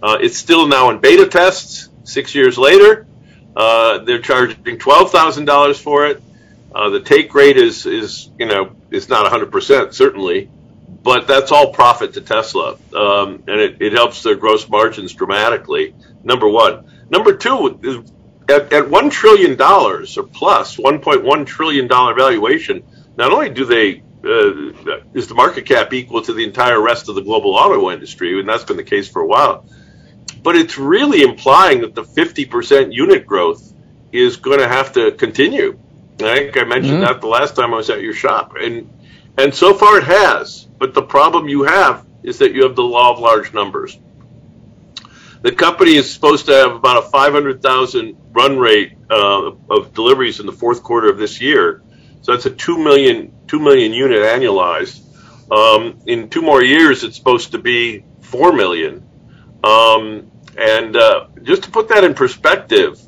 It's still now in beta tests. Six years later, uh, they're charging twelve thousand dollars for it. Uh, the take rate is is you know is not 100 percent certainly, but that's all profit to Tesla, um, and it, it helps their gross margins dramatically. Number one. Number two, at, at one trillion dollars or plus, plus, 1.1 trillion dollar valuation. Not only do they uh, is the market cap equal to the entire rest of the global auto industry, and that's been the case for a while. But it's really implying that the 50% unit growth is going to have to continue. I think I mentioned mm-hmm. that the last time I was at your shop, and and so far it has. But the problem you have is that you have the law of large numbers. The company is supposed to have about a 500,000 run rate uh, of deliveries in the fourth quarter of this year. So that's a 2 million, 2 million unit annualized. Um, in two more years, it's supposed to be 4 million. Um, and uh, just to put that in perspective,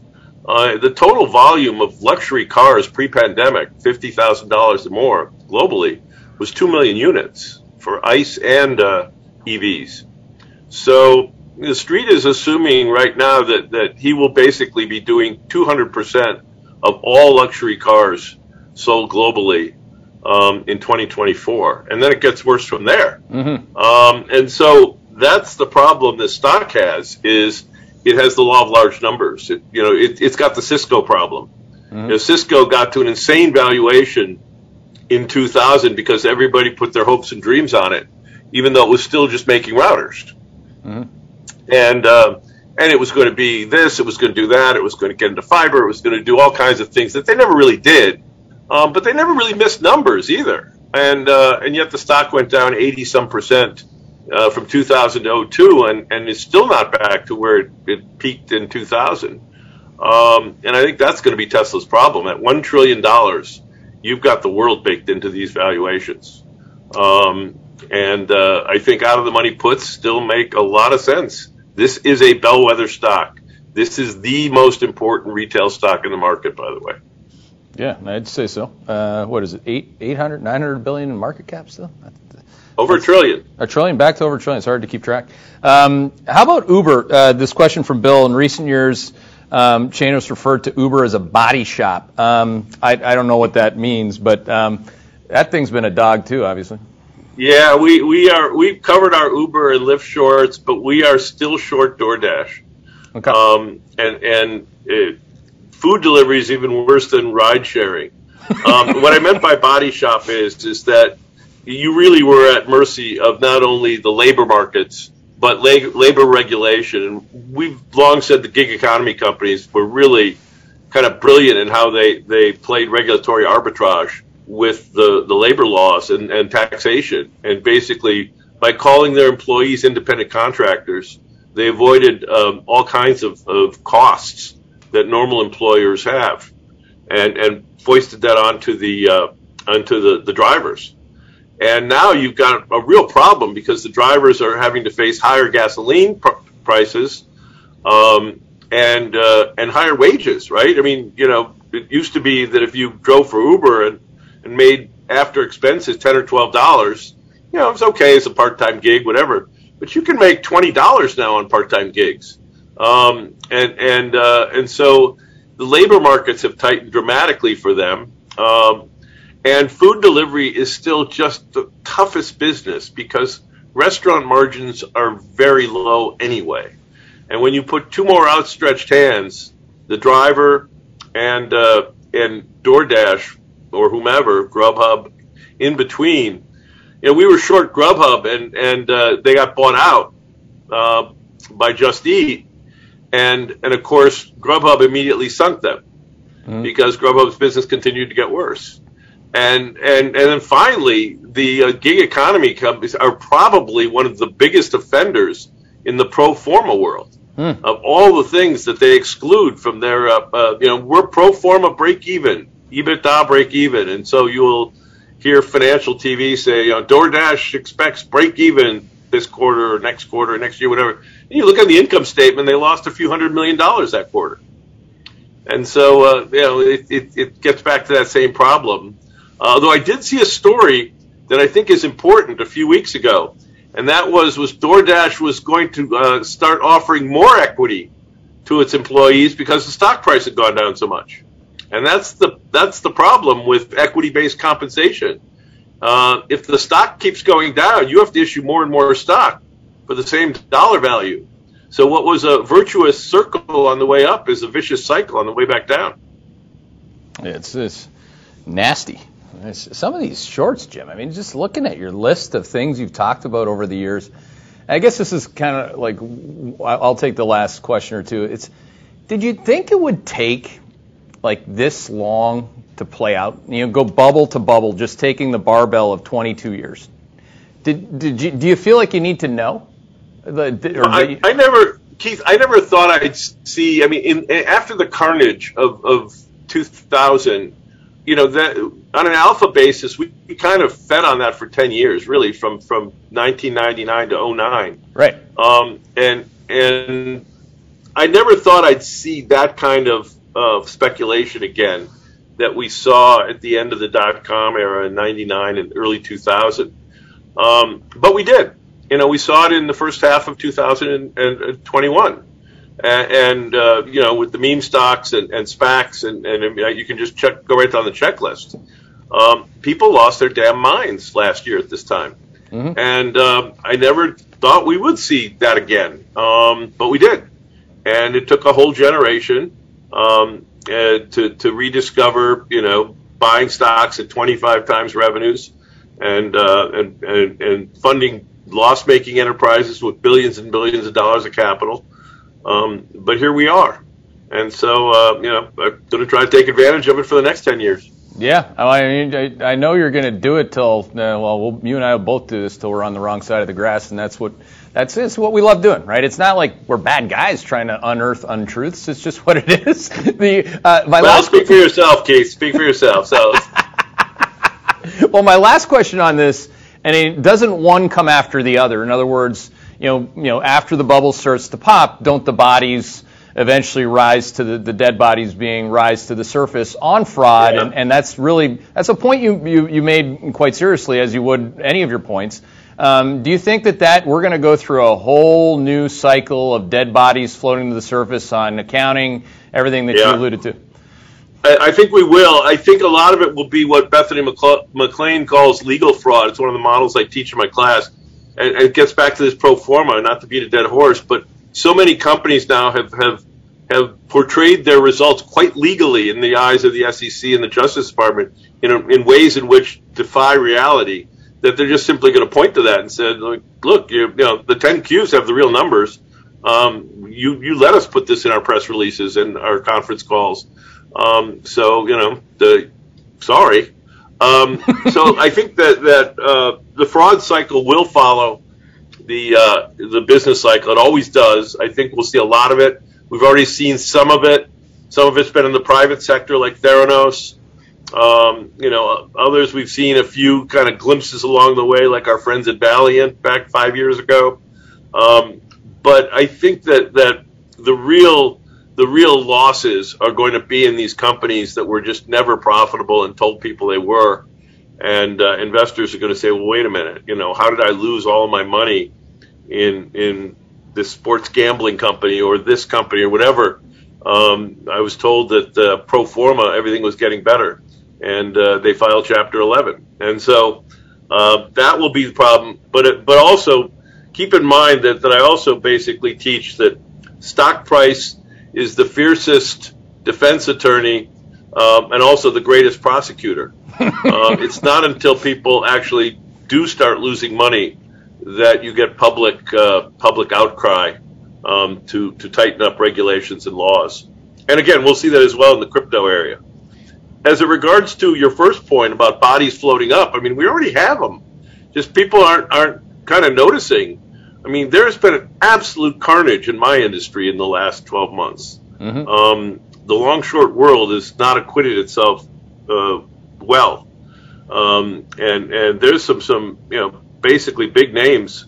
uh, the total volume of luxury cars pre-pandemic, $50,000 or more globally, was 2 million units for ICE and uh, EVs. So the street is assuming right now that, that he will basically be doing 200% of all luxury cars sold globally um, in 2024. And then it gets worse from there. Mm-hmm. Um, and so that's the problem this stock has is it has the law of large numbers. It, you know, it, has got the Cisco problem. Mm-hmm. You know, Cisco got to an insane valuation in 2000 because everybody put their hopes and dreams on it, even though it was still just making routers. Mm-hmm. And uh, and it was going to be this, it was going to do that, it was going to get into fiber, it was going to do all kinds of things that they never really did, um, but they never really missed numbers either. And uh, and yet the stock went down 80 some percent uh, from 2000 to 02, and and it's still not back to where it, it peaked in 2000. Um, and I think that's going to be Tesla's problem. At one trillion dollars, you've got the world baked into these valuations. Um, and uh, I think out of the money puts still make a lot of sense. This is a bellwether stock. This is the most important retail stock in the market, by the way. Yeah, I'd say so. Uh, what is it, eight, 800, 900 billion in market cap still? Over a trillion. A trillion, back to over a trillion. It's hard to keep track. Um, how about Uber? Uh, this question from Bill. In recent years, um, Chanos referred to Uber as a body shop. Um, I, I, don't know what that means, but um, that thing's been a dog too, obviously. Yeah, we, we are we've covered our Uber and Lyft shorts, but we are still short DoorDash. Okay. Um, and and it, uh, food delivery is even worse than ride sharing. Um, <laughs> what I meant by body shop is is that you really were at mercy of not only the labor markets but labor regulation. And we've long said the gig economy companies were really kind of brilliant in how they, they played regulatory arbitrage with the, the labor laws and, and taxation. And basically, by calling their employees independent contractors, they avoided um, all kinds of, of costs that normal employers have and, and foisted that onto the, uh, onto the, the drivers. And now you've got a real problem because the drivers are having to face higher gasoline pr- prices um, and uh, and higher wages, right? I mean, you know, it used to be that if you drove for Uber and, and made after expenses ten or twelve dollars, you know, it's okay as a part-time gig, whatever. But you can make twenty dollars now on part-time gigs, um, and and uh, and so the labor markets have tightened dramatically for them. Um, and food delivery is still just the toughest business because restaurant margins are very low anyway. And when you put two more outstretched hands, the driver and uh, and DoorDash or whomever, Grubhub, in between, you know, we were short Grubhub and and uh, they got bought out uh, by Just Eat, and and of course Grubhub immediately sunk them mm. because Grubhub's business continued to get worse. And and and then finally, the uh, gig economy companies are probably one of the biggest offenders in the pro forma world. Hmm. Of all the things that they exclude from their, uh, uh, you know, we're pro forma break even, EBITDA break even, and so you'll hear financial TV say, you know, DoorDash expects break even this quarter or next quarter or next year, whatever. And you look at the income statement, they lost a few hundred million dollars that quarter. And so, uh, you know, it, it, it, gets back to that same problem. Uh, although I did see a story that I think is important a few weeks ago, and that was was DoorDash was going to uh, start offering more equity to its employees because the stock price had gone down so much, and that's the that's the problem with equity-based compensation. Uh, if the stock keeps going down, you have to issue more and more stock for the same dollar value. So what was a virtuous circle on the way up is a vicious cycle on the way back down. It's, it's nasty. Some of these shorts, Jim. I mean, just looking at your list of things you've talked about over the years. I guess this is kind of like I'll take the last question or two. It's did you think it would take like this long to play out? You know, go bubble to bubble, just taking the barbell of 22 years. Did did you do you feel like you need to know? The, I, I never, Keith. I never thought I'd see. I mean, in, after the carnage of of 2000 you know that on an alpha basis, we, we kind of fed on that for ten years, really, from from 1999 to 09. Right. Um, and and I never thought I'd see that kind of of speculation again that we saw at the end of the dot com era in 99 and early 2000. Um, but we did. You know, we saw it in the first half of 2021 and, and uh, you know with the meme stocks and, and SPACs and, and you can just check go right down the checklist. Um, people lost their damn minds last year at this time, mm-hmm. and um, I never thought we would see that again, um, but we did, and it took a whole generation um, uh, to to rediscover you know buying stocks at 25 times revenues and uh, and, and and funding loss making enterprises with billions and billions of dollars of capital. Um, but here we are. And so, uh, you know, I'm going to try to take advantage of it for the next 10 years. Yeah, I mean, I, I know you're going to do it till uh, well, well, you and I will both do this till we're on the wrong side of the grass, and that's what that's it's what we love doing, right? It's not like we're bad guys trying to unearth untruths. It's just what it is. <laughs> the uh, my well, last speak for yourself, Keith. Speak for yourself. So, <laughs> well, my last question on this, and it doesn't one come after the other. In other words, you know, you know, after the bubble starts to pop, don't the bodies eventually rise to the, the dead bodies being rise to the surface on fraud? Yeah. And, and that's really that's a point you, you, you made quite seriously, as you would any of your points. Um, do you think that that we're going to go through a whole new cycle of dead bodies floating to the surface on accounting, everything that Yeah. you alluded to? I, I think we will. I think a lot of it will be what Bethany McLean calls legal fraud. It's one of the models I teach in my class. And, and it gets back to this pro forma, not to beat a dead horse, but so many companies now have, have, have portrayed their results quite legally in the eyes of the SEC and the Justice Department in, a, in ways in which defy reality that they're just simply going to point to that and say, look, you, you know, the 10 Qs have the real numbers. Um, you, you let us put this in our press releases and our conference calls. Um, so you know, the sorry. Um, so <laughs> I think that that uh, the fraud cycle will follow the uh, the business cycle. It always does. I think we'll see a lot of it. We've already seen some of it. Some of it's been in the private sector, like Theranos. Um, you know, others we've seen a few kind of glimpses along the way, like our friends at Valeant back five years ago. Um, but I think that that the real the real losses are going to be in these companies that were just never profitable and told people they were. And uh, investors are going to say, "Well, wait a minute. You know, how did I lose all my money in in this sports gambling company or this company or whatever?" Um, I was told that uh, pro forma everything was getting better, and uh, they filed Chapter 11, and so uh, that will be the problem. But it, but also keep in mind that that I also basically teach that stock price is the fiercest defense attorney um, and also the greatest prosecutor. <laughs> um, it's not until people actually do start losing money that you get public uh, public outcry um, to to tighten up regulations and laws. And again, we'll see that as well in the crypto area. As it regards to your first point about bodies floating up, I mean, we already have them. Just people aren't aren't kind of noticing. I mean, there has been an absolute carnage in my industry in the last 12 months. Mhm. Um, the long short world has not acquitted itself uh, well, um, and and there's some some you know basically big names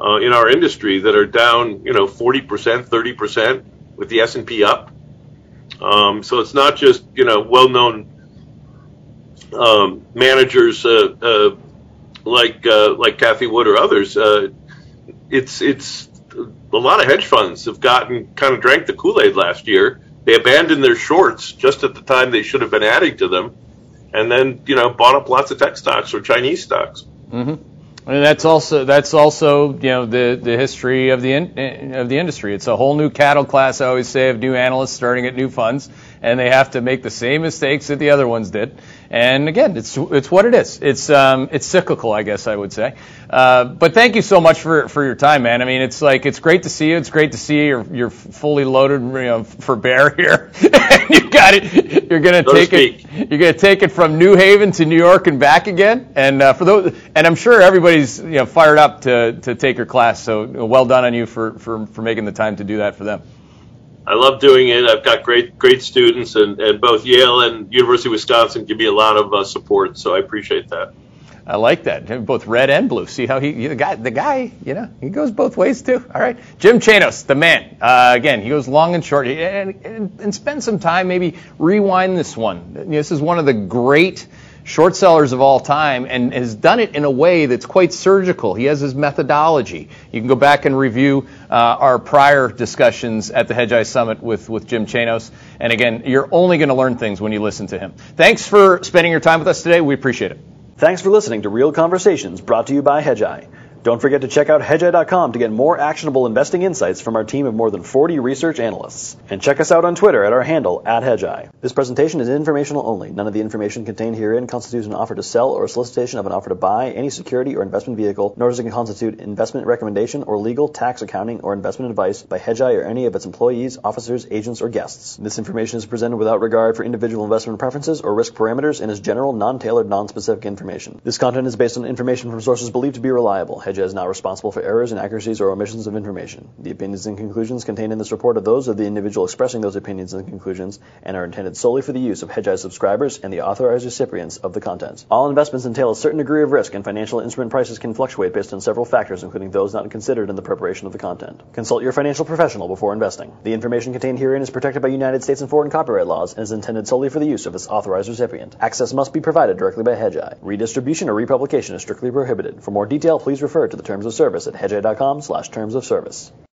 uh, in our industry that are down you know 40 percent, 30 percent with the S and P up. Um, so it's not just you know well known um, managers uh, uh, like uh, like Cathie Wood or others. Uh, it's it's a lot of hedge funds have gotten kind of drank the Kool Aid last year. They abandoned their shorts just at the time they should have been adding to them, and then you know bought up lots of tech stocks or Chinese stocks. And that's also that's also you know the the history of the in, of the industry. It's a whole new cattle class. I always say of new analysts starting at new funds, and they have to make the same mistakes that the other ones did. And again, it's it's what it is. It's um it's cyclical, I guess I would say. Uh, but thank you so much for for your time, man. I mean, it's like it's great to see you. It's great to see you're you're fully loaded, you know, for bear here. <laughs> you got it. You're gonna So to take it. You're going to take it from New Haven to New York and back again, and uh, for those, and I'm sure everybody's you know fired up to, to take your class. So well done on you for, for, for making the time to do that for them. I love doing it. I've got great great students, and, and both Yale and University of Wisconsin give me a lot of uh, support. So I appreciate that. I like that. Both red and blue. See how he the guy the guy you know he goes both ways too. All right, Jim Chanos, the man. Uh, again, he goes long and short, and, and, and spend some time maybe rewind this one. This is one of the great short sellers of all time and has done it in a way that's quite surgical. He has his methodology. You can go back and review uh, our prior discussions at the Hedgeye Summit with, with Jim Chanos. And again, you're only going to learn things when you listen to him. Thanks for spending your time with us today. We appreciate it. Thanks for listening to Real Conversations brought to you by Hedgeye. Don't forget to check out hedgeye.com to get more actionable investing insights from our team of more than 40 research analysts. And check us out on Twitter at our handle, at Hedgeye. This presentation is informational only. None of the information contained herein constitutes an offer to sell or a solicitation of an offer to buy any security or investment vehicle, nor does it constitute investment recommendation or legal, tax, accounting, or investment advice by Hedgeye or any of its employees, officers, agents, or guests. This information is presented without regard for individual investment preferences or risk parameters and is general, non-tailored, non-specific information. This content is based on information from sources believed to be reliable. Hedgeye is not responsible for errors, inaccuracies, or omissions of information. The opinions and conclusions contained in this report are those of the individual expressing those opinions and conclusions and are intended solely for the use of Hedgeye subscribers and the authorized recipients of the content. All investments entail a certain degree of risk, and financial instrument prices can fluctuate based on several factors, including those not considered in the preparation of the content. Consult your financial professional before investing. The information contained herein is protected by United States and foreign copyright laws and is intended solely for the use of its authorized recipient. Access must be provided directly by Hedgeye. Redistribution or republication is strictly prohibited. For more detail, please refer refer to the terms of service at hedgeye.com slash terms of service.